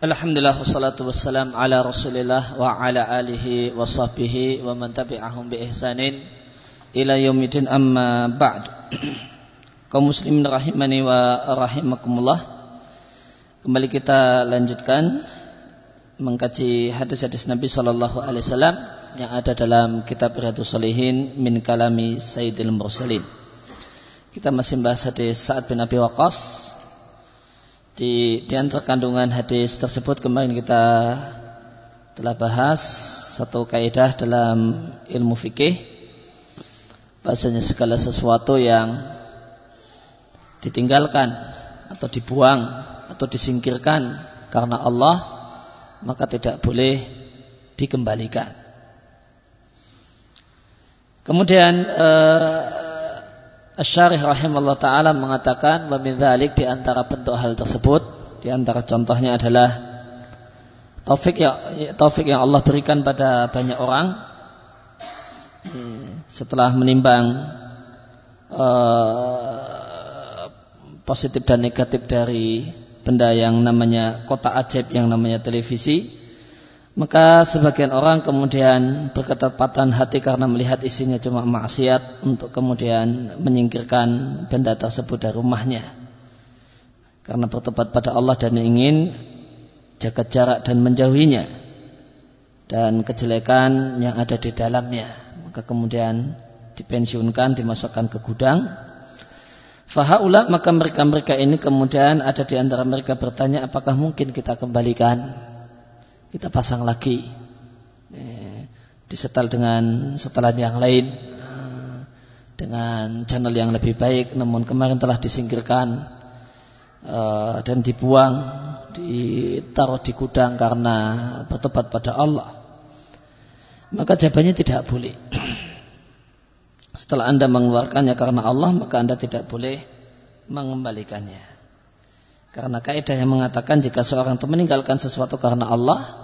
Alhamdulillah wassalatu wassalam ala Rasulillah wa ala alihi wa sahbihi wa man tabi'ahum bi ihsanin ila yaumidin amma ba'd. Kaum muslimin rahimani wa rahimakumullah. Kembali kita lanjutkan mengkaji hadis-hadis Nabi sallallahu alaihi wasallam yang ada dalam kitab Riyadhus Shalihin min kalami Sayyidil Mursalin. Kita masih membahas hadis Sa'ad bin Abi Waqqas di, di antara kandungan hadis tersebut kemarin kita telah bahas satu kaidah dalam ilmu fikih bahasanya segala sesuatu yang ditinggalkan atau dibuang atau disingkirkan karena Allah maka tidak boleh dikembalikan. Kemudian eh, Asy-Syarih rahimahullah taala mengatakan wa min di antara bentuk hal tersebut. Di antara contohnya adalah taufik yang taufik yang Allah berikan pada banyak orang. Setelah menimbang uh, positif dan negatif dari benda yang namanya kota ajaib yang namanya televisi maka sebagian orang kemudian berketepatan hati karena melihat isinya cuma maksiat untuk kemudian menyingkirkan benda tersebut dari rumahnya. Karena bertempat pada Allah dan ingin jaga jarak dan menjauhinya. Dan kejelekan yang ada di dalamnya. Maka kemudian dipensiunkan, dimasukkan ke gudang. Fahaula maka mereka-mereka ini kemudian ada di antara mereka bertanya apakah mungkin kita kembalikan kita pasang lagi eh, disetel dengan setelan yang lain dengan channel yang lebih baik. Namun kemarin telah disingkirkan eh, dan dibuang ditaruh di gudang karena bertobat pada Allah. Maka jawabannya tidak boleh. Setelah anda mengeluarkannya karena Allah maka anda tidak boleh mengembalikannya. Karena kaidah yang mengatakan jika seorang itu meninggalkan sesuatu karena Allah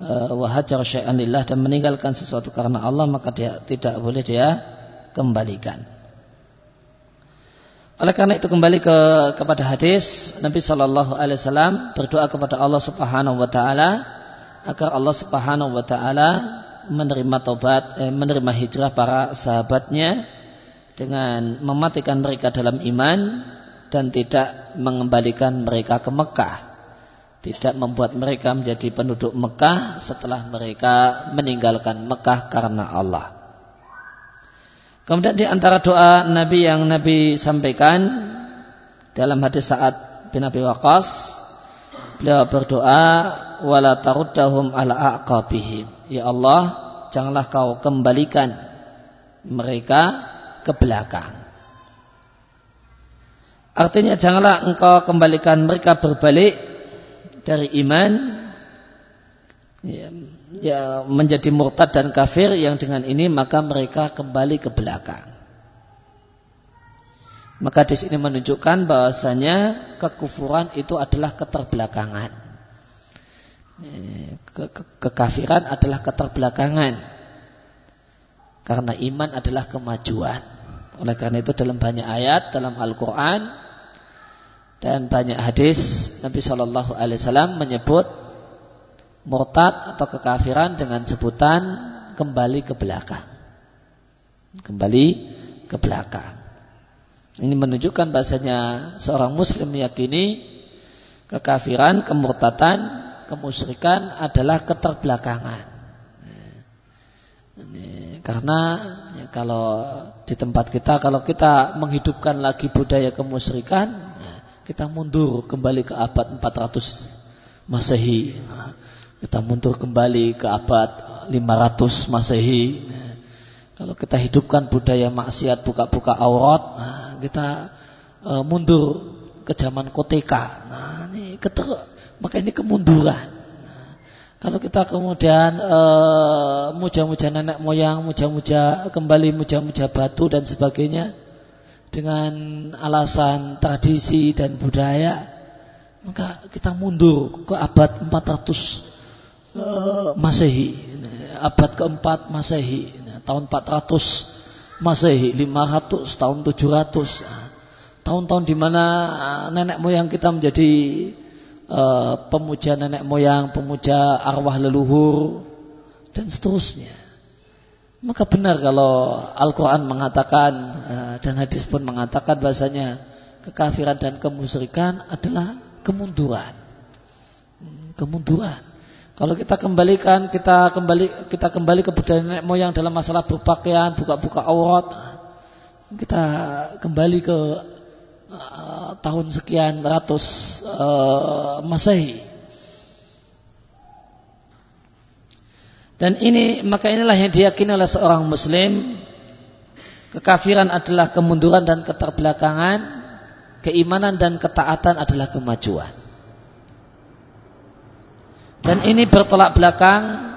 wahajar syai'an lillah dan meninggalkan sesuatu karena Allah maka dia tidak boleh dia kembalikan. Oleh karena itu kembali ke kepada hadis Nabi Shallallahu Alaihi Wasallam berdoa kepada Allah Subhanahu Wa Taala agar Allah Subhanahu Wa Taala menerima tobat, eh, menerima hijrah para sahabatnya dengan mematikan mereka dalam iman dan tidak mengembalikan mereka ke Mekah. Tidak membuat mereka menjadi penduduk Mekah setelah mereka meninggalkan Mekah karena Allah. Kemudian di antara doa Nabi yang Nabi sampaikan dalam hadis saat bin Abi Waqqas beliau berdoa wala taruddahum ala aqabihim. Ya Allah, janganlah kau kembalikan mereka ke belakang. Artinya janganlah engkau kembalikan mereka berbalik dari iman ya, ya, menjadi murtad dan kafir yang dengan ini maka mereka kembali ke belakang. Maka di sini menunjukkan bahwasanya kekufuran itu adalah keterbelakangan. Ke -ke Kekafiran adalah keterbelakangan. Karena iman adalah kemajuan. Oleh karena itu dalam banyak ayat dalam Al-Quran dan banyak hadis Nabi Shallallahu Alaihi Wasallam menyebut murtad atau kekafiran dengan sebutan kembali ke belakang. Kembali ke belakang. Ini menunjukkan bahasanya seorang muslim meyakini kekafiran, kemurtatan, kemusyrikan adalah keterbelakangan. Karena ya, kalau di tempat kita kalau kita menghidupkan lagi budaya kemusyrikan, kita mundur kembali ke abad 400 Masehi. Kita mundur kembali ke abad 500 Masehi. Kalau kita hidupkan budaya maksiat buka-buka aurat, kita uh, mundur ke zaman koteka. Nah, ini keter, maka ini kemunduran. Kalau kita kemudian uh, muja-muja nenek moyang, muja-muja kembali muja-muja batu dan sebagainya dengan alasan tradisi dan budaya, maka kita mundur ke abad 400 uh, eh, Masehi, abad keempat Masehi, tahun 400 Masehi, 500 tahun 700, tahun-tahun di mana nenek moyang kita menjadi uh, pemuja nenek moyang, pemuja arwah leluhur dan seterusnya. Maka benar kalau Al-Quran mengatakan uh, dan hadis pun mengatakan bahasanya kekafiran dan kemusyrikan adalah kemunduran. Hmm, kemunduran. Kalau kita kembalikan, kita kembali kita kembali ke budaya nenek moyang dalam masalah berpakaian, buka-buka aurat, kita kembali ke uh, tahun sekian ratus uh, masehi. Dan ini maka inilah yang diyakini oleh seorang muslim kekafiran adalah kemunduran dan keterbelakangan, keimanan dan ketaatan adalah kemajuan. Dan ini bertolak belakang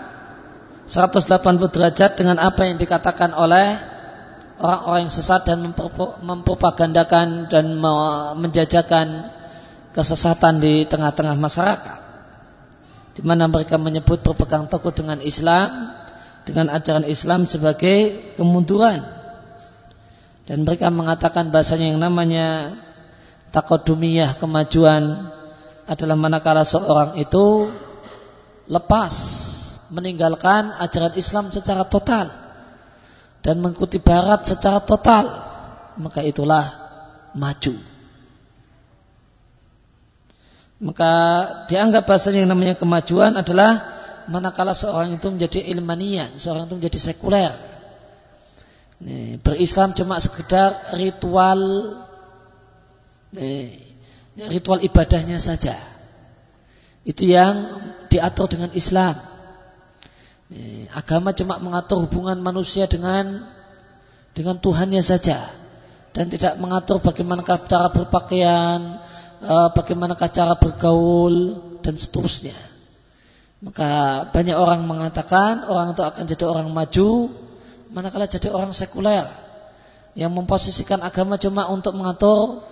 180 derajat dengan apa yang dikatakan oleh orang-orang yang sesat dan mempropagandakan dan menjajakan kesesatan di tengah-tengah masyarakat. Di mana mereka menyebut berpegang teguh dengan Islam, dengan ajaran Islam sebagai kemunduran. Dan mereka mengatakan bahasanya yang namanya takodumiyah kemajuan adalah manakala seorang itu lepas meninggalkan ajaran Islam secara total dan mengikuti barat secara total maka itulah maju maka dianggap bahasa yang namanya kemajuan adalah manakala seorang itu menjadi ilmanian seorang itu menjadi sekuler. Berislam cuma sekedar ritual ritual ibadahnya saja. Itu yang diatur dengan Islam. Agama cuma mengatur hubungan manusia dengan dengan Tuhannya saja. Dan tidak mengatur bagaimana cara berpakaian, eh, bagaimana cara bergaul dan seterusnya. Maka banyak orang mengatakan orang itu akan jadi orang maju manakala jadi orang sekuler yang memposisikan agama cuma untuk mengatur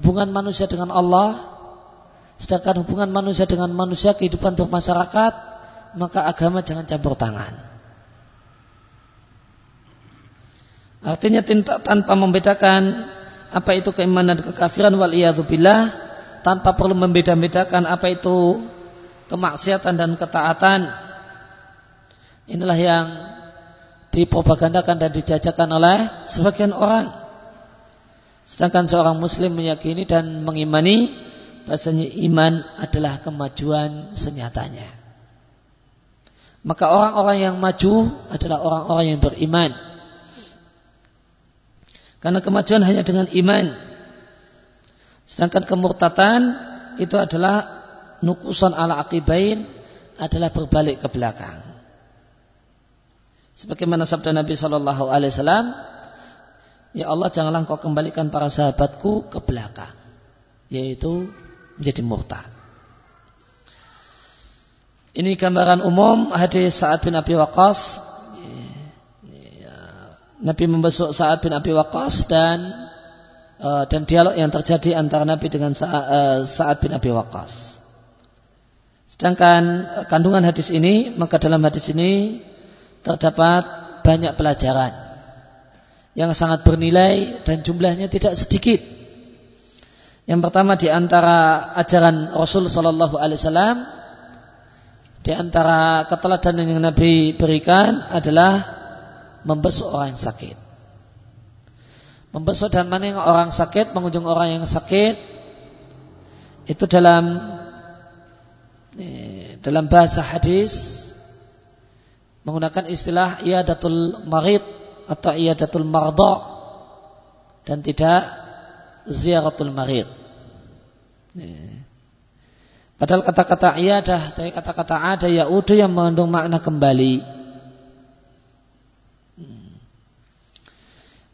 hubungan manusia dengan Allah Sedangkan hubungan manusia dengan manusia, kehidupan bermasyarakat, maka agama jangan campur tangan. Artinya tanpa membedakan apa itu keimanan dan kekafiran wal billah, tanpa perlu membeda-bedakan apa itu kemaksiatan dan ketaatan. Inilah yang dipropagandakan dan dijajakan oleh sebagian orang. Sedangkan seorang muslim meyakini dan mengimani bahasanya iman adalah kemajuan senyatanya. Maka orang-orang yang maju adalah orang-orang yang beriman. Karena kemajuan hanya dengan iman. Sedangkan kemurtatan itu adalah nukusan ala akibain adalah berbalik ke belakang. Sebagaimana sabda Nabi Shallallahu Alaihi Wasallam, Ya Allah janganlah kau kembalikan para sahabatku ke belakang, yaitu menjadi murtad. Ini gambaran umum hadis Sa'ad bin Abi Waqqas. Nabi membesuk Sa'ad bin Abi Waqqas dan uh, dan dialog yang terjadi antara Nabi dengan uh, Sa'ad bin Abi Waqqas. Sedangkan uh, kandungan hadis ini, maka dalam hadis ini terdapat banyak pelajaran yang sangat bernilai dan jumlahnya tidak sedikit. Yang pertama di antara ajaran Rasul Sallallahu Alaihi Wasallam di antara keteladanan yang Nabi berikan adalah membesuk orang yang sakit. Membesuk dan mana yang orang sakit, mengunjung orang yang sakit itu dalam eh, dalam bahasa hadis menggunakan istilah iyadatul marid atau iyadatul mardo dan tidak ziaratul marid. Padahal kata-kata iyadah dari kata-kata ada yaudu yang mengandung makna kembali.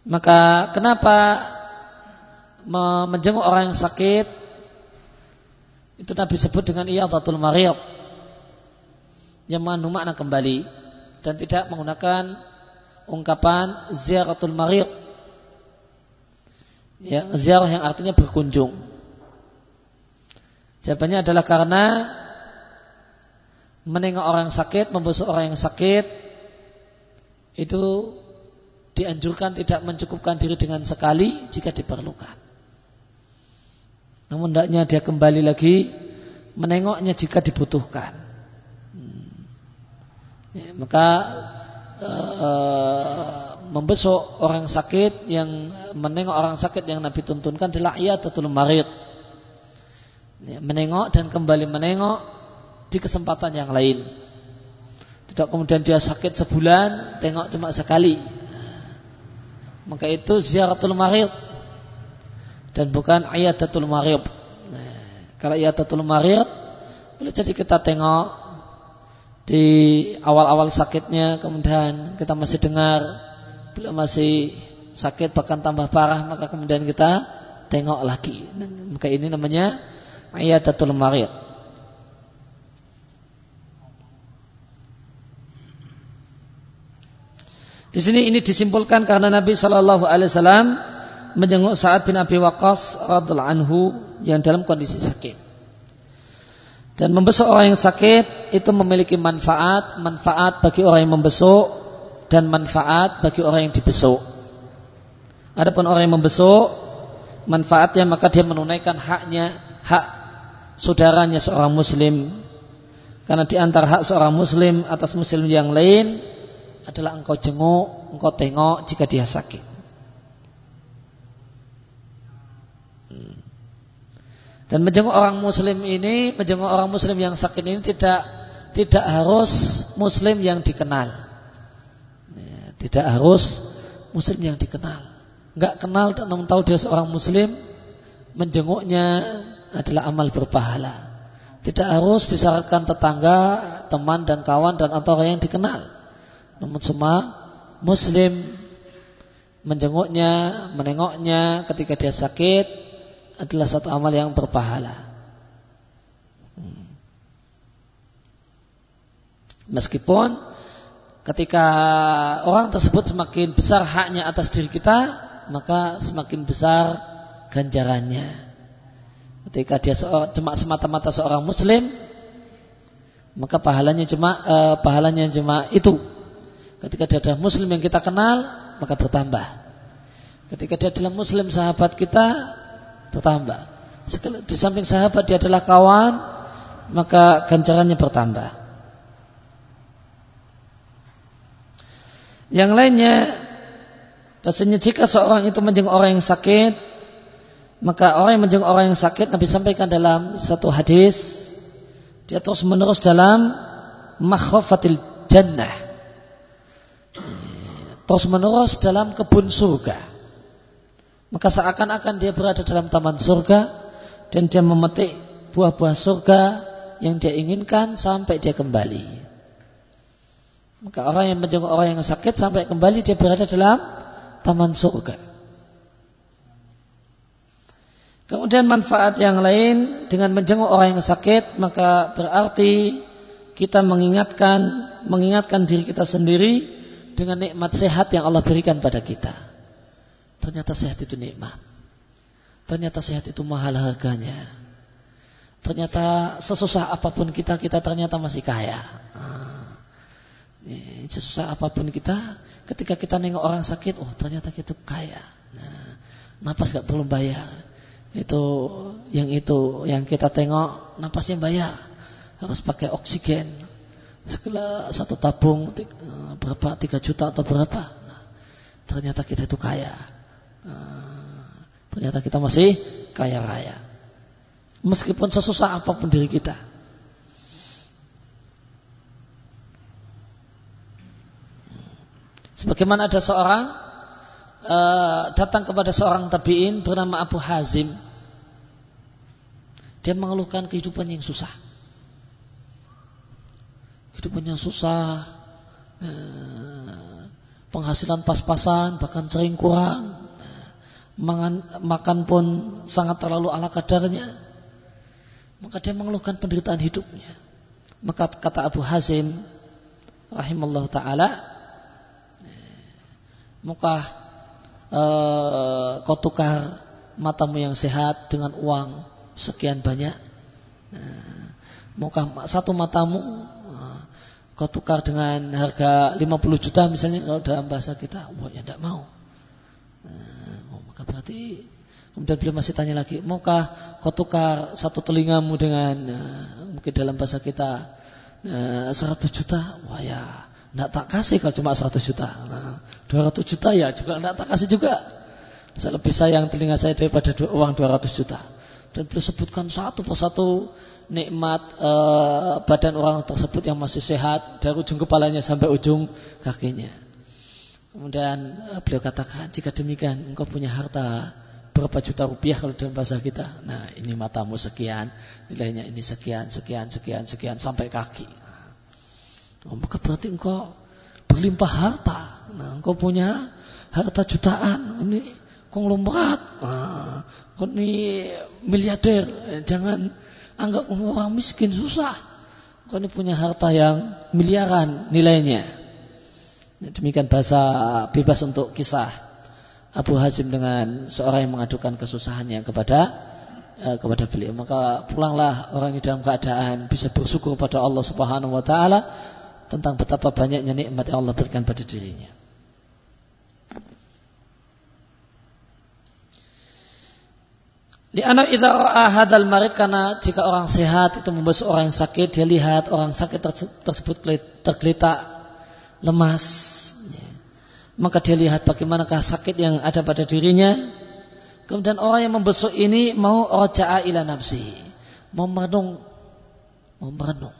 Maka kenapa menjenguk orang yang sakit? Itu Nabi sebut dengan iyadatul mariyat yang mengandung makna kembali dan tidak menggunakan ungkapan ziaratul mariyat ya, ziarah yang artinya berkunjung. Jawabannya adalah karena menengok orang sakit, membesuk orang yang sakit itu dianjurkan tidak mencukupkan diri dengan sekali jika diperlukan. Namun hendaknya dia kembali lagi menengoknya jika dibutuhkan. Hmm. Ya, maka uh, membesuk orang sakit yang menengok orang sakit yang Nabi tuntunkan adalah iyadatul marid. Ya, menengok dan kembali menengok di kesempatan yang lain. Tidak kemudian dia sakit sebulan, tengok cuma sekali. Maka itu ziaratul marid dan bukan iyadatul marid. Nah, kalau iyadatul marid boleh jadi kita tengok di awal-awal sakitnya kemudian kita masih dengar beliau masih sakit bahkan tambah parah maka kemudian kita tengok lagi. Maka ini namanya iyadatul marid. Di sini ini disimpulkan karena Nabi Shallallahu Alaihi Wasallam menjenguk Sa'ad bin Abi Waqqas radhiallahu anhu yang dalam kondisi sakit. Dan membesuk orang yang sakit itu memiliki manfaat, manfaat bagi orang yang membesuk dan manfaat bagi orang yang dibesuk. Adapun orang yang membesuk, manfaatnya maka dia menunaikan haknya, hak saudaranya seorang muslim. Karena di antara hak seorang muslim atas muslim yang lain adalah engkau jenguk, engkau tengok jika dia sakit. Dan menjenguk orang muslim ini, menjenguk orang muslim yang sakit ini tidak tidak harus muslim yang dikenal. Ya, tidak harus muslim yang dikenal. Enggak kenal namun tahu dia seorang muslim, menjenguknya adalah amal berpahala. Tidak harus disyaratkan tetangga, teman dan kawan dan atau orang yang dikenal. Namun semua muslim menjenguknya, menengoknya ketika dia sakit, adalah satu amal yang berpahala. Hmm. Meskipun ketika orang tersebut semakin besar haknya atas diri kita, maka semakin besar ganjarannya. Ketika dia seorang, cuma semata-mata seorang muslim, maka pahalanya cuma eh, pahalanya cuma itu. Ketika dia adalah muslim yang kita kenal, maka bertambah. Ketika dia adalah muslim sahabat kita, bertambah. Di samping sahabat dia adalah kawan, maka ganjarannya bertambah. Yang lainnya, rasanya jika seorang itu menjenguk orang yang sakit, maka orang yang menjenguk orang yang sakit Nabi sampaikan dalam satu hadis, dia terus menerus dalam makhofatil jannah. Terus menerus dalam kebun surga. Maka seakan-akan dia berada dalam taman surga dan dia memetik buah-buah surga yang dia inginkan sampai dia kembali. Maka orang yang menjenguk orang yang sakit sampai kembali dia berada dalam taman surga. Kemudian manfaat yang lain dengan menjenguk orang yang sakit maka berarti kita mengingatkan mengingatkan diri kita sendiri dengan nikmat sehat yang Allah berikan pada kita. Ternyata sehat itu nikmat. Ternyata sehat itu mahal harganya. Ternyata sesusah apa pun kita, kita ternyata masih kaya. Nah, sesusah apa pun kita, ketika kita nengok orang sakit, oh ternyata kita kaya. Nah, napas gak perlu bayar. Itu yang itu yang kita tengok napasnya bayar. Harus pakai oksigen. Segala satu tabung eh, berapa tiga juta atau berapa. Nah, ternyata kita itu kaya. Ah, ternyata kita masih kaya raya. Meskipun sesusah apa pun diri kita. Sebagaimana ada seorang uh, datang kepada seorang tabiin bernama Abu Hazim. Dia mengeluhkan kehidupan yang susah. Kehidupan yang susah, uh, penghasilan pas-pasan, bahkan sering kurang makan, pun sangat terlalu ala kadarnya, maka dia mengeluhkan penderitaan hidupnya. Maka kata Abu Hazim rahimallah taala, muka eh, kau tukar matamu yang sehat dengan uang sekian banyak. Eh, muka satu matamu eh, kau tukar dengan harga 50 juta misalnya kalau dalam bahasa kita, wah ya tidak mau. Eh, maka berarti Kemudian beliau masih tanya lagi, maukah kau tukar satu telingamu dengan uh, mungkin dalam bahasa kita uh, 100 juta? Wah ya, tidak tak kasih kalau cuma 100 juta. Nah, 200 juta ya juga tidak tak kasih juga. Saya lebih sayang telinga saya daripada uang 200 juta. Dan beliau sebutkan satu persatu nikmat uh, badan orang tersebut yang masih sehat dari ujung kepalanya sampai ujung kakinya. Kemudian uh, beliau katakan jika demikian engkau punya harta berapa juta rupiah kalau dalam bahasa kita. Nah ini matamu sekian, nilainya ini sekian, sekian, sekian, sekian sampai kaki. Nah, oh, maka berarti engkau berlimpah harta. Nah engkau punya harta jutaan. Ini konglomerat. Nah, ini miliarder. Jangan anggap orang miskin susah. Kau ini punya harta yang miliaran nilainya. Demikian bahasa bebas untuk kisah Abu Hazim dengan seorang yang mengadukan kesusahannya kepada eh, kepada beliau. Maka pulanglah orang ini dalam keadaan bisa bersyukur pada Allah Subhanahu wa taala tentang betapa banyaknya nikmat yang Allah berikan pada dirinya. Di anak itu hadal marid karena jika orang sehat itu membesuk orang yang sakit, dia lihat orang sakit tersebut tergeletak lemas. Maka dia lihat bagaimanakah sakit yang ada pada dirinya. Kemudian orang yang membesuk ini mau roja'a ila nafsi. Mau merenung. Mau merenung.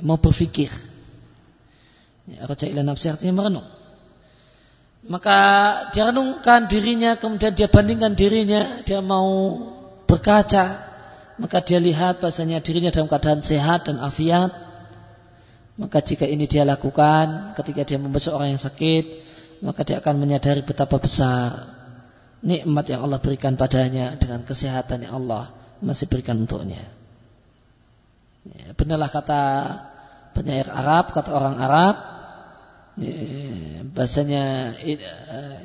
Mau berfikir. Roja'a ila nafsi artinya merenung. Maka dia renungkan dirinya, kemudian dia bandingkan dirinya, dia mau berkaca, maka dia lihat bahasanya dirinya dalam keadaan sehat dan afiat. Maka jika ini dia lakukan ketika dia membesuk orang yang sakit, maka dia akan menyadari betapa besar nikmat yang Allah berikan padanya dengan kesehatan yang Allah masih berikan untuknya. Ya, benarlah kata penyair Arab, kata orang Arab, bahasanya uh,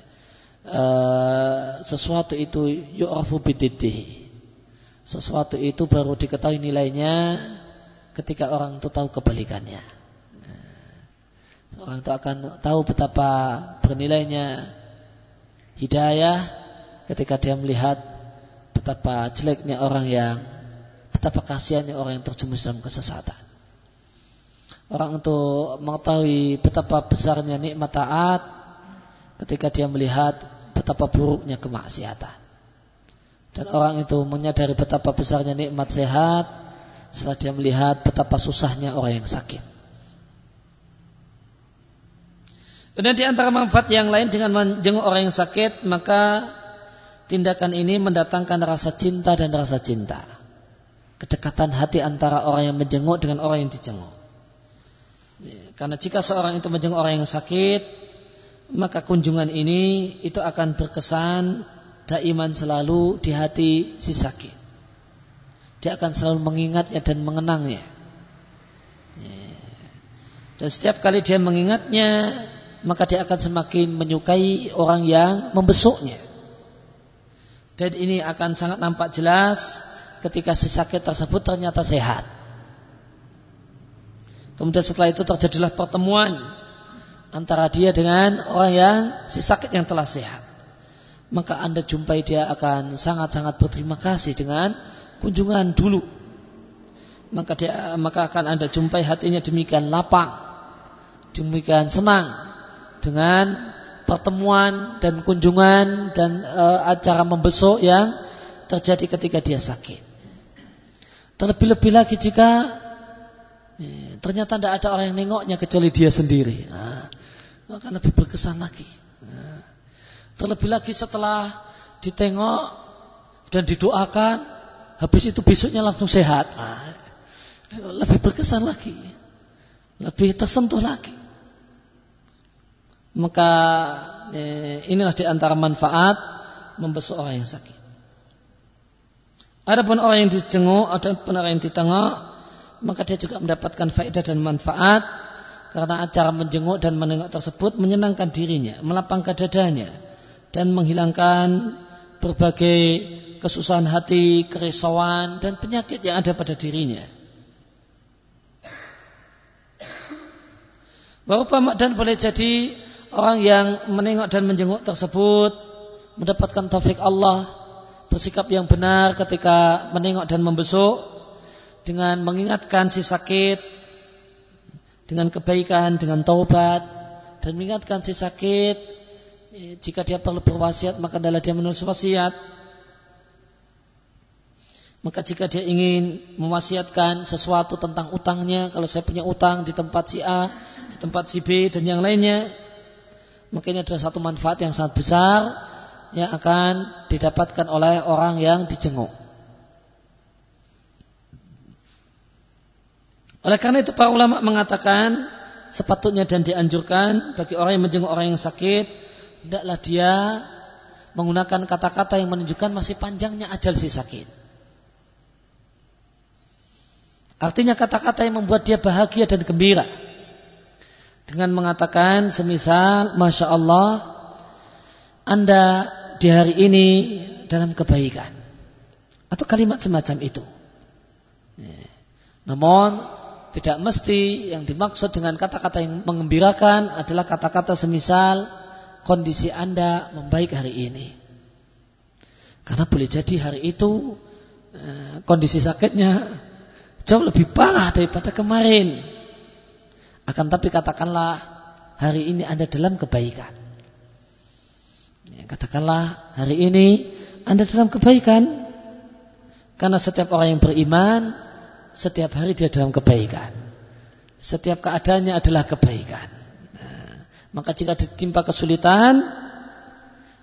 uh, sesuatu itu yu'rafu bididdihi. Sesuatu itu baru diketahui nilainya ketika orang itu tahu kebalikannya. Orang itu akan tahu betapa bernilainya hidayah ketika dia melihat betapa jeleknya orang yang betapa kasihannya orang yang terjumus dalam kesesatan. Orang itu mengetahui betapa besarnya nikmat taat ketika dia melihat betapa buruknya kemaksiatan. Dan orang itu menyadari betapa besarnya nikmat sehat setelah dia melihat betapa susahnya orang yang sakit. Kemudian di antara manfaat yang lain dengan menjenguk orang yang sakit, maka tindakan ini mendatangkan rasa cinta dan rasa cinta. Kedekatan hati antara orang yang menjenguk dengan orang yang dijenguk. Karena jika seorang itu menjenguk orang yang sakit, maka kunjungan ini itu akan berkesan daiman selalu di hati si sakit. Dia akan selalu mengingatnya dan mengenangnya. Dan setiap kali dia mengingatnya, maka dia akan semakin menyukai orang yang membesuknya. Dan ini akan sangat nampak jelas ketika si sakit tersebut ternyata sehat. Kemudian setelah itu terjadilah pertemuan antara dia dengan orang yang si sakit yang telah sehat. Maka Anda jumpai dia akan sangat-sangat berterima kasih dengan kunjungan dulu. Maka dia maka akan Anda jumpai hatinya demikian lapang, demikian senang dengan pertemuan dan kunjungan dan e, acara membesuk yang terjadi ketika dia sakit. Terlebih-lebih lagi jika ternyata tidak ada orang yang nengoknya kecuali dia sendiri. Nah, maka lebih berkesan lagi. Nah, terlebih lagi setelah ditengok dan didoakan, habis itu besoknya langsung sehat. Nah, lebih berkesan lagi, lebih tersentuh lagi. Maka eh, inilah di antara manfaat membesuk orang yang sakit. Adapun orang yang dijenguk, pun orang yang ditengok, maka dia juga mendapatkan faedah dan manfaat karena acara menjenguk dan menengok tersebut menyenangkan dirinya, melapangkan dadanya dan menghilangkan berbagai kesusahan hati, kerisauan dan penyakit yang ada pada dirinya. Bahwa dan boleh jadi orang yang menengok dan menjenguk tersebut mendapatkan taufik Allah bersikap yang benar ketika menengok dan membesuk dengan mengingatkan si sakit dengan kebaikan, dengan taubat dan mengingatkan si sakit eh, jika dia perlu berwasiat maka adalah dia menulis wasiat maka jika dia ingin mewasiatkan sesuatu tentang utangnya, kalau saya punya utang di tempat si A, di tempat si B dan yang lainnya, maka ini adalah satu manfaat yang sangat besar yang akan didapatkan oleh orang yang dijenguk. Oleh karena itu para ulama mengatakan sepatutnya dan dianjurkan bagi orang yang menjenguk orang yang sakit, hendaklah dia menggunakan kata-kata yang menunjukkan masih panjangnya ajal si sakit. Artinya kata-kata yang membuat dia bahagia dan gembira. Dengan mengatakan semisal Masya Allah Anda di hari ini dalam kebaikan. Atau kalimat semacam itu. Namun tidak mesti yang dimaksud dengan kata-kata yang mengembirakan adalah kata-kata semisal kondisi Anda membaik hari ini. Karena boleh jadi hari itu eh, kondisi sakitnya jauh lebih parah daripada kemarin. Akan tapi katakanlah hari ini Anda dalam kebaikan. Ya, katakanlah hari ini Anda dalam kebaikan. Karena setiap orang yang beriman, setiap hari dia dalam kebaikan. Setiap keadaannya adalah kebaikan. Nah, maka jika ditimpa kesulitan,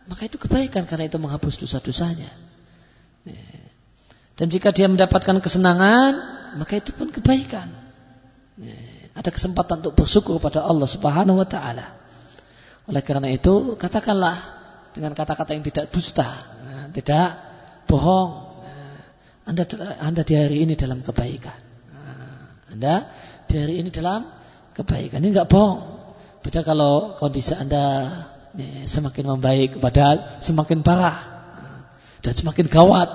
maka itu kebaikan karena itu menghapus dosa-dosanya. Ya. Dan jika dia mendapatkan kesenangan, maka itu pun kebaikan. Ada kesempatan untuk bersyukur pada Allah Subhanahu wa taala. Oleh karena itu, katakanlah dengan kata-kata yang tidak dusta, tidak bohong. Anda Anda di hari ini dalam kebaikan. Anda di hari ini dalam kebaikan. Ini enggak bohong. Beda kalau kondisi Anda semakin membaik padahal semakin parah dan semakin gawat.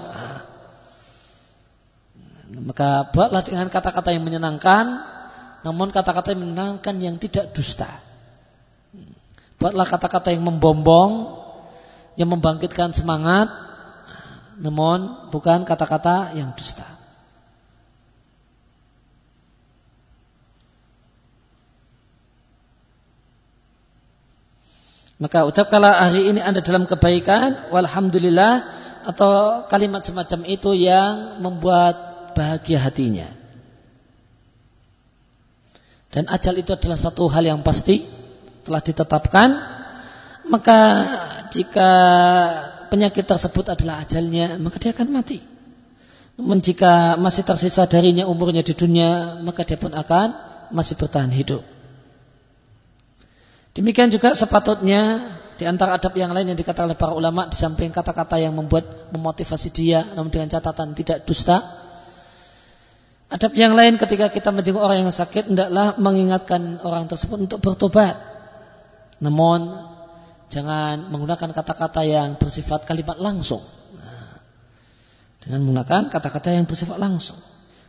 Maka buatlah dengan kata-kata yang menyenangkan, namun kata-kata yang menyenangkan yang tidak dusta. Buatlah kata-kata yang membombong, yang membangkitkan semangat, namun bukan kata-kata yang dusta. Maka ucapkanlah hari ini Anda dalam kebaikan, walhamdulillah, atau kalimat semacam itu yang membuat bahagia hatinya. Dan ajal itu adalah satu hal yang pasti telah ditetapkan. Maka jika penyakit tersebut adalah ajalnya, maka dia akan mati. Namun jika masih tersisa darinya umurnya di dunia, maka dia pun akan masih bertahan hidup. Demikian juga sepatutnya di antara adab yang lain yang dikatakan oleh para ulama di samping kata-kata yang membuat memotivasi dia namun dengan catatan tidak dusta Adab yang lain ketika kita menjenguk orang yang sakit hendaklah mengingatkan orang tersebut untuk bertobat. Namun jangan menggunakan kata-kata yang bersifat kalimat langsung. Nah, dengan menggunakan kata-kata yang bersifat langsung.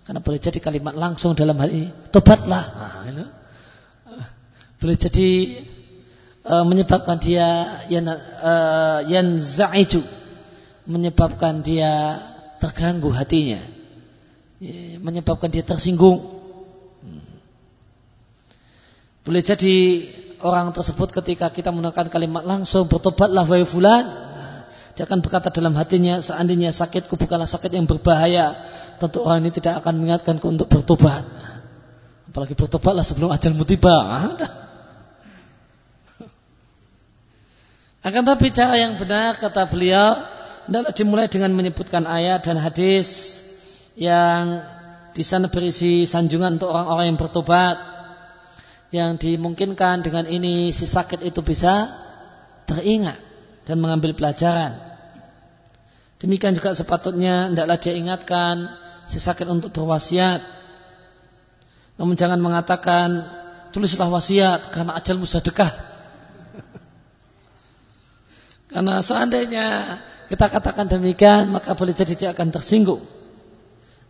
Karena boleh jadi kalimat langsung dalam hal ini tobatlah. Nah, ini. Boleh jadi uh, menyebabkan dia yan, uh, yanzaiju menyebabkan dia terganggu hatinya Ya, menyebabkan dia tersinggung. Boleh jadi orang tersebut ketika kita menggunakan kalimat langsung bertobatlah wahai fulan. Dia akan berkata dalam hatinya seandainya sakitku bukanlah sakit yang berbahaya. Tentu orang ini tidak akan mengingatkanku untuk bertobat. Apalagi bertobatlah sebelum ajalmu tiba. Akan tapi cara yang benar kata beliau adalah dimulai dengan menyebutkan ayat dan hadis yang di sana berisi sanjungan untuk orang-orang yang bertobat yang dimungkinkan dengan ini si sakit itu bisa teringat dan mengambil pelajaran. Demikian juga sepatutnya hendaklah dia ingatkan si sakit untuk berwasiat. Namun jangan mengatakan tulislah wasiat karena ajalmu sudah dekat. karena seandainya kita katakan demikian maka boleh jadi dia akan tersinggung.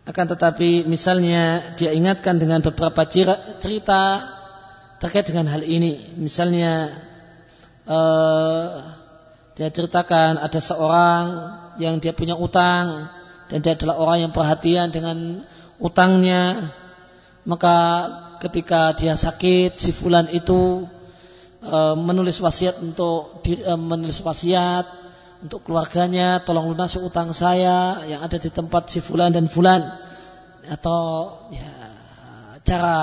Akan tetapi misalnya dia ingatkan dengan beberapa cerita terkait dengan hal ini. Misalnya uh, Dia ceritakan ada seorang yang dia punya utang dan dia adalah orang yang perhatian dengan utangnya. Maka ketika dia sakit, si fulan itu e, menulis wasiat untuk e, menulis wasiat untuk keluarganya, tolong lunasi utang saya yang ada di tempat si fulan dan fulan atau ya, cara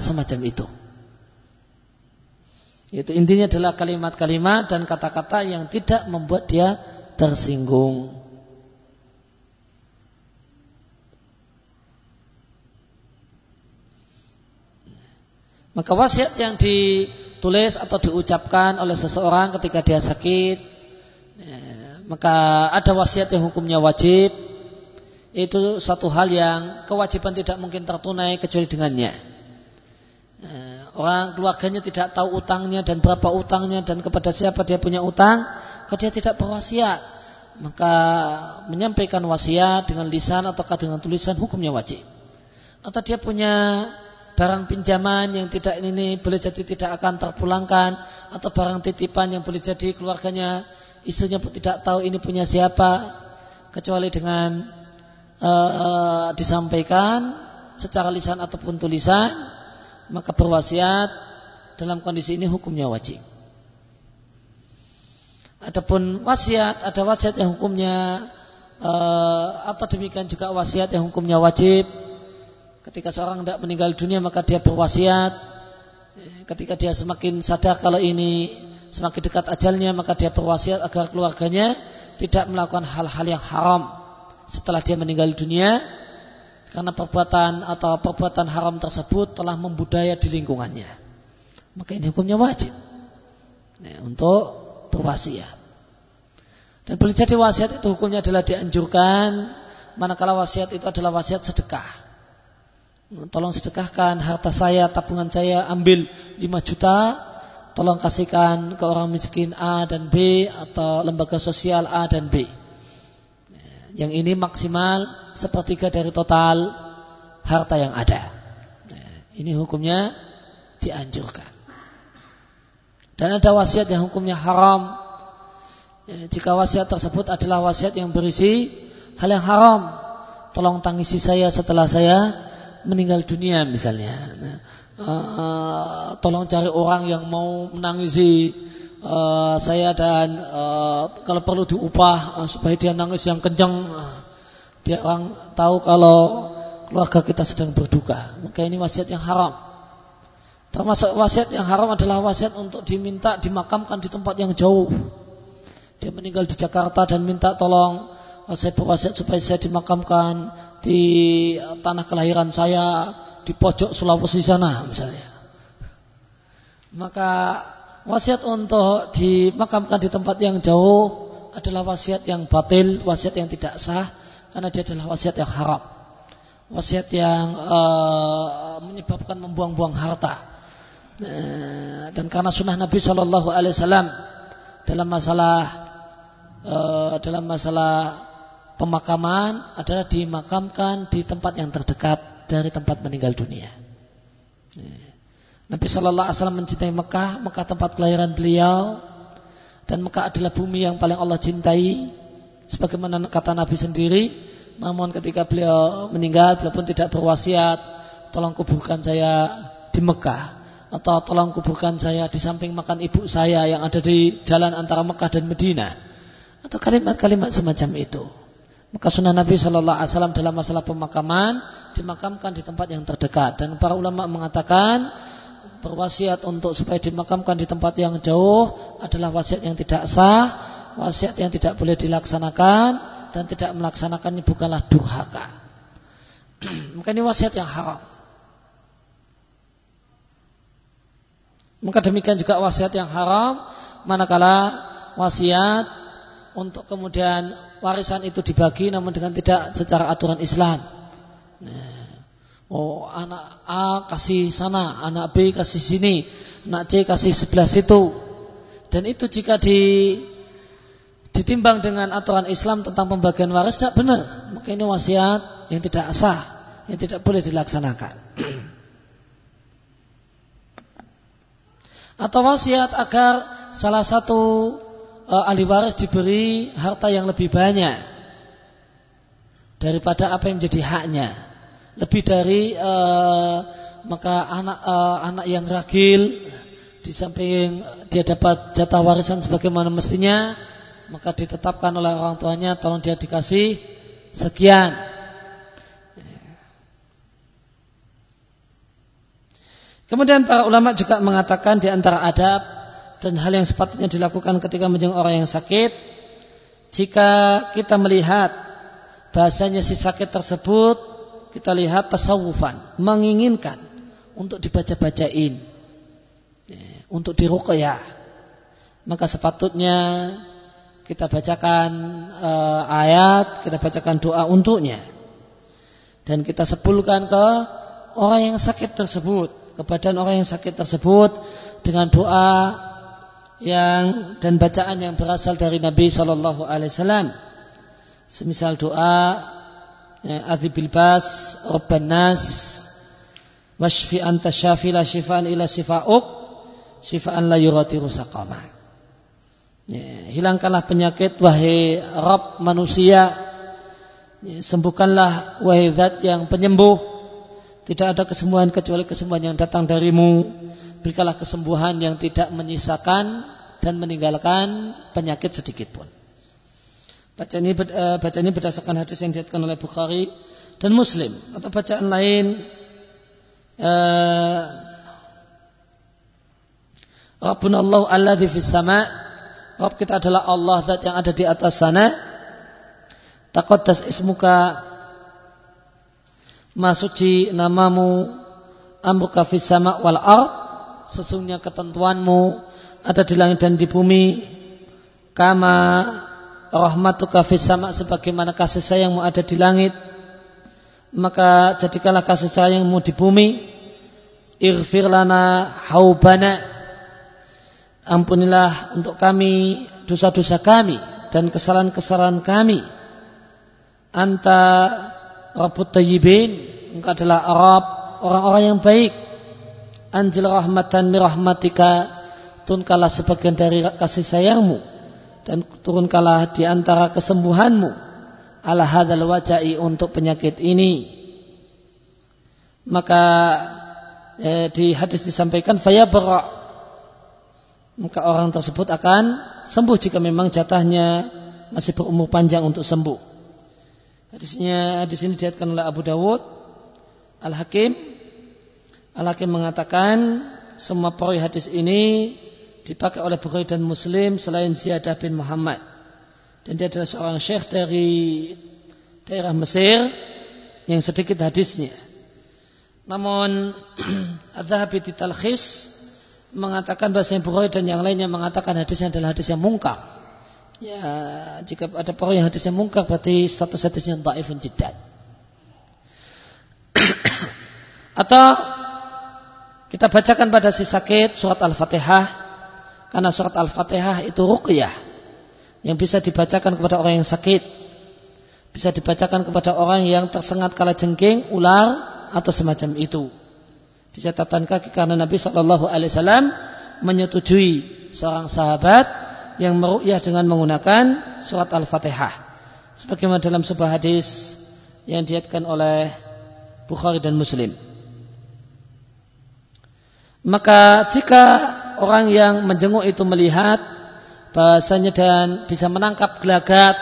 semacam itu. Itu intinya adalah kalimat-kalimat dan kata-kata yang tidak membuat dia tersinggung. Maka wasiat yang ditulis atau diucapkan oleh seseorang ketika dia sakit, ya, maka ada wasiat yang hukumnya wajib. Itu satu hal yang kewajiban tidak mungkin tertunai kecuali dengannya. Orang keluarganya tidak tahu utangnya dan berapa utangnya dan kepada siapa dia punya utang, kalau dia tidak berwasiat, maka menyampaikan wasiat dengan lisan atau dengan tulisan hukumnya wajib. Atau dia punya barang pinjaman yang tidak ini boleh jadi tidak akan terpulangkan atau barang titipan yang boleh jadi keluarganya istrinya pun tidak tahu ini punya siapa kecuali dengan uh, uh, disampaikan secara lisan ataupun tulisan maka berwasiat dalam kondisi ini hukumnya wajib. Adapun wasiat, ada wasiat yang hukumnya uh, atau demikian juga wasiat yang hukumnya wajib. Ketika seorang tidak meninggal dunia maka dia berwasiat. Ketika dia semakin sadar kalau ini semakin dekat ajalnya maka dia berwasiat agar keluarganya tidak melakukan hal-hal yang haram setelah dia meninggal dunia karena perbuatan atau perbuatan haram tersebut telah membudaya di lingkungannya. Maka ini hukumnya wajib ya, untuk berwasiat. Dan boleh jadi wasiat itu hukumnya adalah dianjurkan manakala wasiat itu adalah wasiat sedekah. Tolong sedekahkan harta saya, tabungan saya ambil 5 juta, tolong kasihkan ke orang miskin A dan B atau lembaga sosial A dan B. Yang ini maksimal sepertiga dari total harta yang ada. Nah, ini hukumnya dianjurkan. Dan ada wasiat yang hukumnya haram. Ya, jika wasiat tersebut adalah wasiat yang berisi hal yang haram, tolong tangisi saya setelah saya meninggal dunia misalnya. Nah, uh, uh, tolong cari orang yang mau menangisi uh, saya dan uh, kalau perlu diupah uh, supaya dia nangis yang kencang dia orang tahu kalau keluarga kita sedang berduka. Maka ini wasiat yang haram. Termasuk wasiat yang haram adalah wasiat untuk diminta dimakamkan di tempat yang jauh. Dia meninggal di Jakarta dan minta tolong saya berwasiat supaya saya dimakamkan di tanah kelahiran saya di pojok Sulawesi sana misalnya. Maka wasiat untuk dimakamkan di tempat yang jauh adalah wasiat yang batil, wasiat yang tidak sah karena dia adalah wasiat yang haram. Wasiat yang uh, menyebabkan membuang-buang harta. Uh, dan karena sunnah Nabi Shallallahu Alaihi Wasallam dalam masalah uh, dalam masalah pemakaman adalah dimakamkan di tempat yang terdekat dari tempat meninggal dunia. Uh. Nabi Shallallahu Alaihi Wasallam mencintai Mekah, Mekah tempat kelahiran beliau, dan Mekah adalah bumi yang paling Allah cintai. Sebagaimana kata Nabi sendiri, namun ketika beliau meninggal, beliau pun tidak berwasiat, tolong kuburkan saya di Mekah, atau tolong kuburkan saya di samping makan ibu saya yang ada di jalan antara Mekah dan Medina, atau kalimat-kalimat semacam itu. Maka sunnah Nabi Shallallahu Alaihi Wasallam dalam masalah pemakaman dimakamkan di tempat yang terdekat dan para ulama mengatakan berwasiat untuk supaya dimakamkan di tempat yang jauh adalah wasiat yang tidak sah, wasiat yang tidak boleh dilaksanakan dan tidak melaksanakannya bukanlah durhaka. Maka ini wasiat yang haram. Maka demikian juga wasiat yang haram manakala wasiat untuk kemudian warisan itu dibagi namun dengan tidak secara aturan Islam. Nah, Oh anak A kasih sana, anak B kasih sini, anak C kasih sebelah situ. Dan itu jika di, ditimbang dengan aturan Islam tentang pembagian waris tidak benar. Maka ini wasiat yang tidak sah, yang tidak boleh dilaksanakan. Atau wasiat agar salah satu uh, ahli waris diberi harta yang lebih banyak daripada apa yang menjadi haknya. Lebih dari uh, maka anak uh, anak yang ragil di samping dia dapat jatah warisan sebagaimana mestinya, maka ditetapkan oleh orang tuanya tolong dia dikasih sekian. Kemudian para ulama juga mengatakan di antara adab dan hal yang sepatutnya dilakukan ketika menjenguk orang yang sakit, jika kita melihat bahasanya si sakit tersebut, kita lihat tasawufan, menginginkan untuk dibaca-bacain, untuk diruqyah. Maka sepatutnya kita bacakan uh, ayat, kita bacakan doa untuknya. Dan kita sepulkan ke orang yang sakit tersebut kepada orang yang sakit tersebut dengan doa yang dan bacaan yang berasal dari Nabi Shallallahu Alaihi Wasallam. Semisal doa ya, Adhibil Bas, Rabban Nas, Washfi anta syafi la shifaan ila shifa'uk, shifaan la yurati rusaqama. Ya, hilangkanlah penyakit wahai Rabb manusia. Ya, sembuhkanlah wahai zat yang penyembuh tidak ada kesembuhan kecuali kesembuhan yang datang darimu. Berikanlah kesembuhan yang tidak menyisakan dan meninggalkan penyakit sedikit pun. Eh, bacaan ini berdasarkan hadis yang diatkan oleh Bukhari dan Muslim. Atau bacaan lain, eh, Rabbun Allah alladhi fis sama' Rabb kita adalah Allah zat yang ada di atas sana. Taqaddas ismuka Masuci namamu amruka fis wal ard sesungguhnya ketentuanmu ada di langit dan di bumi kama rahmatuka fis sama sebagaimana kasih sayangmu ada di langit. Maka jadikanlah kasih sayangmu di bumi. Irfir lana haubana. Ampunilah untuk kami dosa-dosa kami dan kesalahan-kesalahan kami. Anta Rabbut Tayyibin. Engkau adalah Arab Orang-orang yang baik. Anjil rahmatan mirahmatika Turunkanlah sebagian dari kasih sayangmu Dan turunkanlah di antara kesembuhanmu. Ala hadal wajai untuk penyakit ini. Maka eh, di hadis disampaikan Faya Maka orang tersebut akan sembuh jika memang jatahnya masih berumur panjang untuk sembuh. Hadisnya di sini diatkan oleh Abu Dawud Al Hakim Al Hakim mengatakan semua perawi hadis ini dipakai oleh Bukhari dan Muslim selain Ziyadah bin Muhammad dan dia adalah seorang syekh dari daerah Mesir yang sedikit hadisnya. Namun Al-Zahabi di Talkhis mengatakan bahasa Bukhari dan yang lainnya mengatakan hadisnya adalah hadis yang mungkar. Ya, jika ada perawi yang hadisnya mungkar berarti status hadisnya dhaifun jiddan. Atau kita bacakan pada si sakit surat Al-Fatihah karena surat Al-Fatihah itu ruqyah yang bisa dibacakan kepada orang yang sakit. Bisa dibacakan kepada orang yang tersengat kala jengking, ular atau semacam itu. Di catatan kaki karena Nabi Shallallahu Alaihi Wasallam menyetujui seorang sahabat yang meru'yah dengan menggunakan surat Al-Fatihah. Sebagaimana dalam sebuah hadis yang diatkan oleh Bukhari dan Muslim. Maka jika orang yang menjenguk itu melihat bahasanya dan bisa menangkap gelagat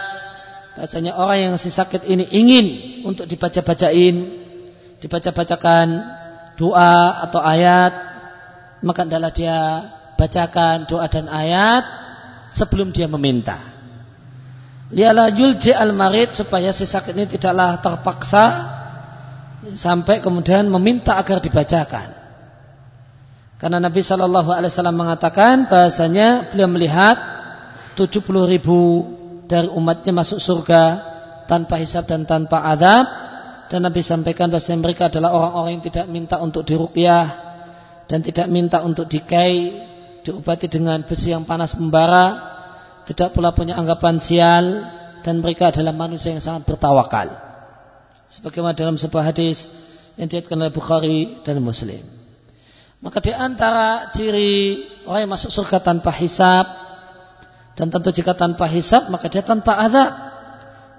bahasanya orang yang si sakit ini ingin untuk dibaca-bacain dibaca-bacakan doa atau ayat maka adalah dia bacakan doa dan ayat sebelum dia meminta. Liala yulji al-marid supaya si sakit ini tidaklah terpaksa sampai kemudian meminta agar dibacakan. Karena Nabi Shallallahu Alaihi Wasallam mengatakan bahasanya beliau melihat 70 ribu dari umatnya masuk surga tanpa hisab dan tanpa adab dan Nabi sampaikan bahwa mereka adalah orang-orang yang tidak minta untuk diruqyah dan tidak minta untuk dikai diobati dengan besi yang panas membara, tidak pula punya anggapan sial dan mereka adalah manusia yang sangat bertawakal. Sebagaimana dalam sebuah hadis yang diatkan oleh Bukhari dan Muslim. Maka di antara ciri orang yang masuk surga tanpa hisab Dan tentu jika tanpa hisab maka dia tanpa azab.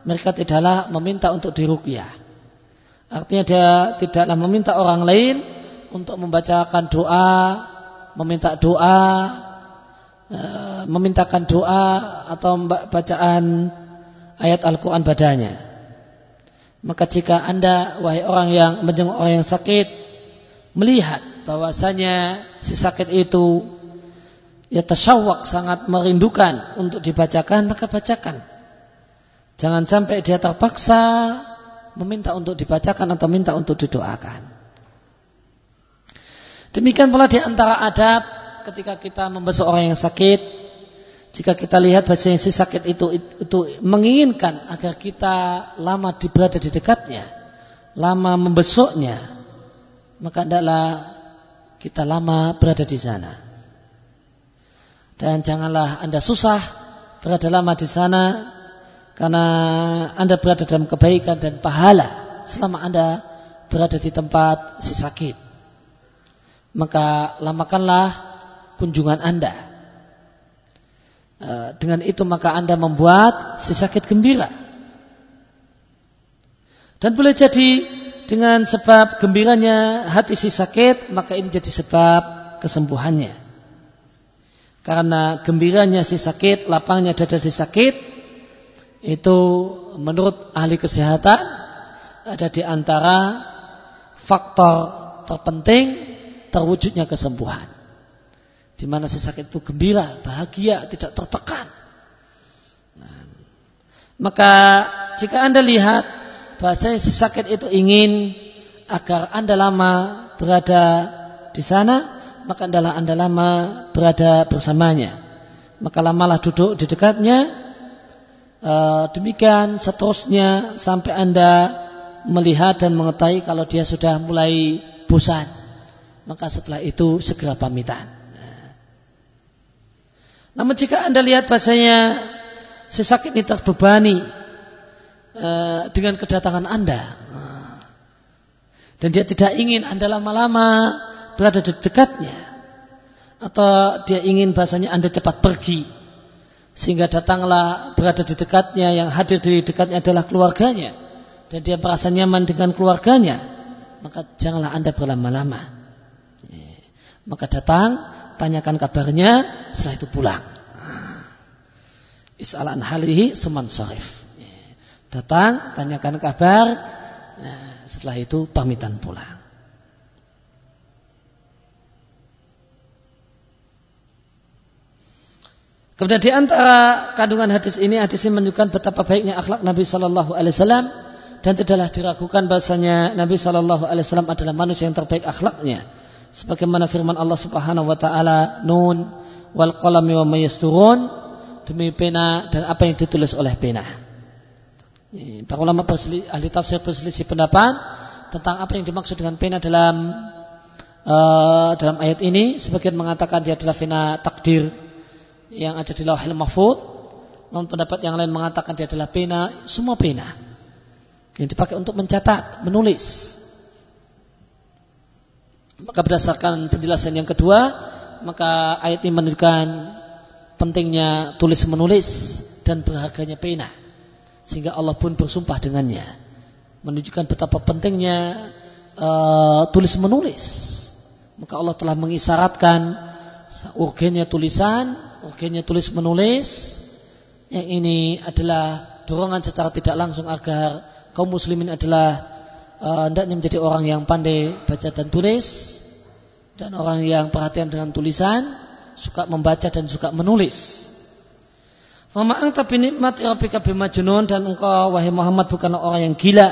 Mereka tidaklah meminta untuk diruqyah. Artinya dia tidaklah meminta orang lain untuk membacakan doa, meminta doa, e, memintakan doa atau bacaan ayat Al-Quran padanya. Maka jika anda, wahai orang yang menjenguk orang yang sakit, melihat bahwasanya si sakit itu ya tasyawak sangat merindukan untuk dibacakan maka bacakan. Jangan sampai dia terpaksa meminta untuk dibacakan atau minta untuk didoakan. Demikian pula di antara adab ketika kita membesuk orang yang sakit jika kita lihat bahasa si sakit itu, itu menginginkan agar kita lama berada di dekatnya lama membesuknya maka adalah kita lama berada di sana dan janganlah Anda susah berada lama di sana karena Anda berada dalam kebaikan dan pahala selama Anda berada di tempat si sakit. Maka lamakanlah kunjungan Anda. E, dengan itu maka Anda membuat si sakit gembira. Dan boleh jadi dengan sebab gembiranya hati si sakit, maka ini jadi sebab kesembuhannya. Karena gembiranya si sakit, lapangnya dada si sakit, itu menurut ahli kesehatan ada di antara faktor terpenting terwujudnya kesembuhan. Di mana si sakit itu gembira, bahagia, tidak tertekan. Nah, maka jika Anda lihat bahasa si sakit itu ingin agar Anda lama berada di sana, maka adalah anda lama berada bersamanya. Maka lamalah duduk di dekatnya. E, demikian seterusnya sampai anda melihat dan mengetahui kalau dia sudah mulai bosan. Maka setelah itu segera pamitan. Namun jika anda lihat bahasanya si sakit ini terbebani e, dengan kedatangan anda. Dan dia tidak ingin anda lama-lama berada di dekatnya. Atau dia ingin bahasanya Anda cepat pergi. Sehingga datanglah berada di dekatnya yang hadir di dekatnya adalah keluarganya. Dan dia merasa nyaman dengan keluarganya. Maka janganlah Anda berlama-lama. Maka datang tanyakan kabarnya setelah itu pulang. Is'alan halihi seman syarif datang tanyakan kabar setelah itu pamitan pulang Kemudian di antara kandungan hadis ini, hadis ini menunjukkan betapa baiknya akhlak Nabi Shallallahu Alaihi Wasallam dan tidaklah diragukan bahasanya Nabi Shallallahu Alaihi Wasallam adalah manusia yang terbaik akhlaknya. Sebagaimana firman Allah Subhanahu Wa Taala, Nun wal qalami wa mayasturun demi pena dan apa yang ditulis oleh pena. Para ulama berselisih, ahli tafsir berselisih pendapat tentang apa yang dimaksud dengan pena dalam uh, dalam ayat ini. Sebagian mengatakan dia adalah pena takdir yang ada di lauhil mahfud namun pendapat yang lain mengatakan dia adalah pena semua pena yang dipakai untuk mencatat menulis. Maka berdasarkan penjelasan yang kedua maka ayat ini menunjukkan pentingnya tulis menulis dan berharganya pena sehingga Allah pun bersumpah dengannya. Menunjukkan betapa pentingnya uh, tulis menulis. Maka Allah telah mengisyaratkan urgennya tulisan urgennya tulis menulis. Yang ini adalah dorongan secara tidak langsung agar kaum muslimin adalah uh, menjadi orang yang pandai baca dan tulis. Dan orang yang perhatian dengan tulisan suka membaca dan suka menulis Mama anta bi nikmati rabbika bimajnun dan engkau wahai Muhammad bukanlah orang yang gila.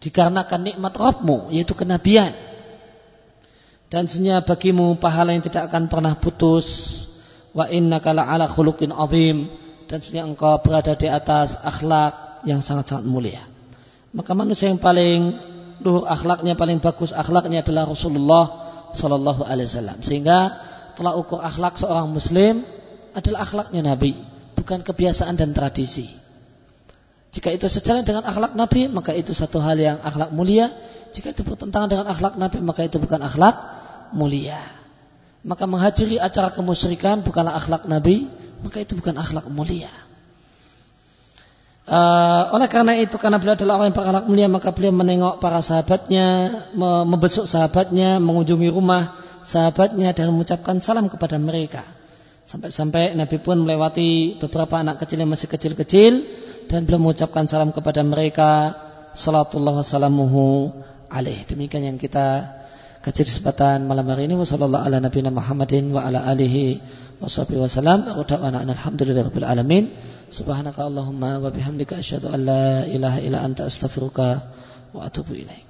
Dikarenakan nikmat Rabbmu yaitu kenabian. Dan senyap bagimu pahala yang tidak akan pernah putus. Wa innaka ala khuluqin azim. Dan senyap engkau berada di atas akhlak yang sangat-sangat mulia. Maka manusia yang paling luhur akhlaknya paling bagus akhlaknya adalah Rasulullah Shallallahu Alaihi Wasallam. Sehingga telah ukur akhlak seorang Muslim adalah akhlaknya Nabi bukan kebiasaan dan tradisi jika itu sejalan dengan akhlak Nabi maka itu satu hal yang akhlak mulia jika itu bertentangan dengan akhlak Nabi maka itu bukan akhlak mulia. maka menghadiri acara kemusyrikan bukanlah akhlak Nabi, maka itu bukan akhlak mulia. Uh, oleh karena itu, karena beliau adalah orang yang berakhlak mulia, maka beliau menengok para sahabatnya, membesuk sahabatnya, mengunjungi rumah sahabatnya dan mengucapkan salam kepada mereka. Sampai-sampai Nabi pun melewati beberapa anak kecil yang masih kecil-kecil dan beliau mengucapkan salam kepada mereka. Salatullah wassalamuhu alaih. Demikian yang kita kaji kesempatan malam hari ini. Wassalamualaikum ala nabiyina Muhammadin wa ala alihi wa sahbihi. Wa alamin. Subhanaka Allahumma wa bihamdika asyhadu an la ilaha illa anta astaghfiruka wa atubu ilaik.